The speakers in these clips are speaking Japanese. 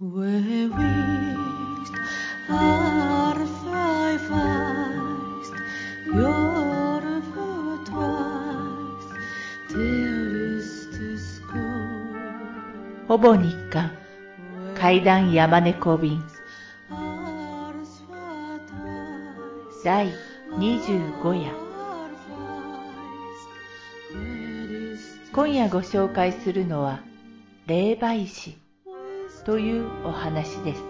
ほぼ日刊階段山猫便第25夜今夜ご紹介するのは霊媒師というお話です。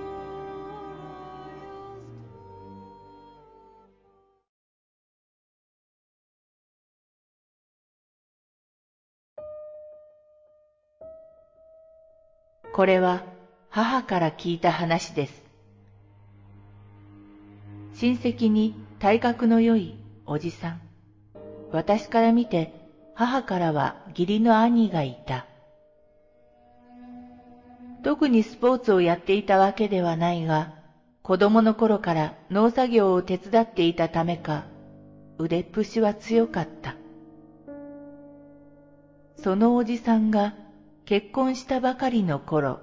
これは母から聞いた話です。親戚に体格の良いおじさん。私から見て母からは義理の兄がいた。特にスポーツをやっていたわけではないが、子供の頃から農作業を手伝っていたためか、腕っぷしは強かった。そのおじさんが結婚したばかりの頃、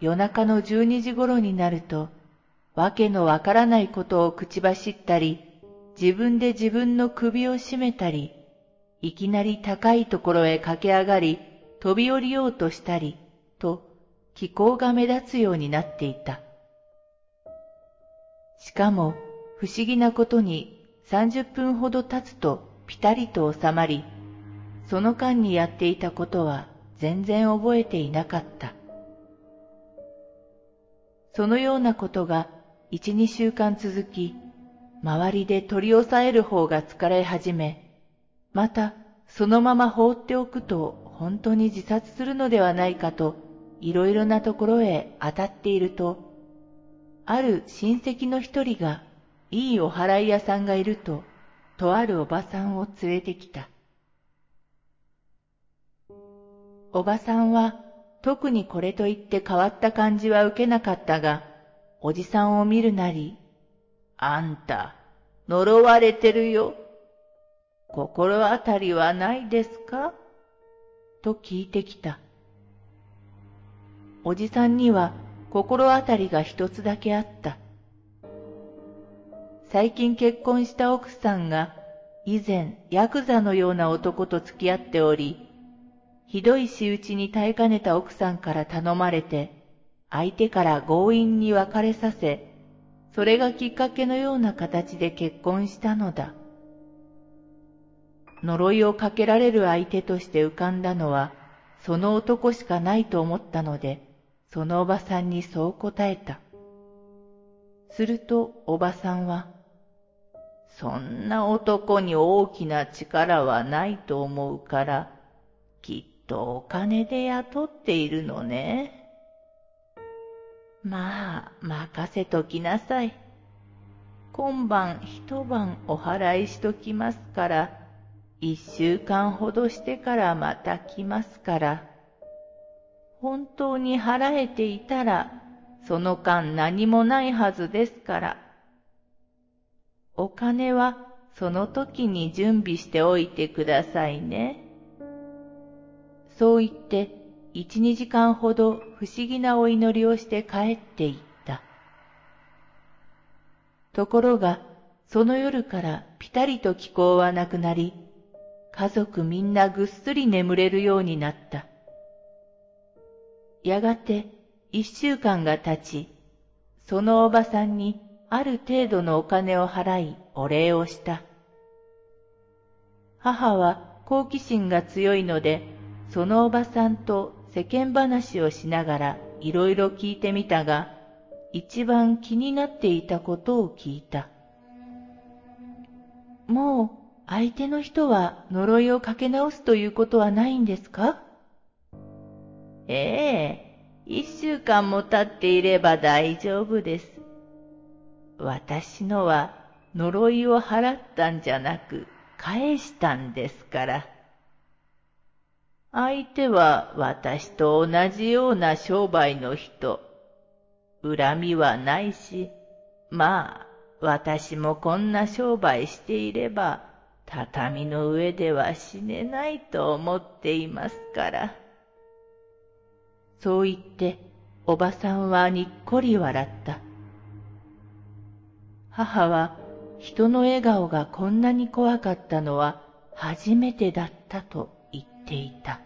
夜中の12時頃になると、わけのわからないことを口走ったり、自分で自分の首を絞めたり、いきなり高いところへ駆け上がり、飛び降りようとしたり、と気候が目立つようになっていた。しかも不思議なことに30分ほど経つとピタリと収まり、その間にやっていたことは全然覚えていなかった。そのようなことが一、二週間続き、周りで取り押さえる方が疲れ始め、また、そのまま放っておくと本当に自殺するのではないかと、いろいろなところへ当たっていると、ある親戚の一人が、いいお払い屋さんがいると、とあるおばさんを連れてきた。おばさんは、特にこれといって変わった感じは受けなかったが、おじさんを見るなり、あんた、呪われてるよ。心当たりはないですか？と聞いてきた。おじさんには心当たりが一つだけあった。最近結婚した奥さんが以前ヤクザのような男と付き合っており、ひどい仕打ちに耐えかねた奥さんから頼まれて、相手から強引に別れさせ、それがきっかけのような形で結婚したのだ。呪いをかけられる相手として浮かんだのは、その男しかないと思ったので、そのおばさんにそう答えた。するとおばさんは、そんな男に大きな力はないと思うから、きっとお金で雇っているのね。まあ、任せときなさい。今晩一晩お払いしときますから、一週間ほどしてからまた来ますから。本当に払えていたら、その間何もないはずですから。お金はその時に準備しておいてくださいね。そう言って、一、二時間ほど不思議なお祈りをして帰っていった。ところが、その夜からピタリと気候はなくなり、家族みんなぐっすり眠れるようになった。やがて一週間が経ち、そのおばさんにある程度のお金を払いお礼をした。母は好奇心が強いので、そのおばさんと世間話をしながらいろいろ聞いてみたが、一番気になっていたことを聞いた。もう相手の人は呪いをかけ直すということはないんですか？ええ、一週間も経っていれば大丈夫です。私のは呪いを払ったんじゃなく返したんですから。相手は私と同じような商売の人。恨みはないし、まあ、私もこんな商売していれば、畳の上では死ねないと思っていますから。そう言って、おばさんはにっこり笑った。母は人の笑顔がこんなに怖かったのは初めてだったと言っていた。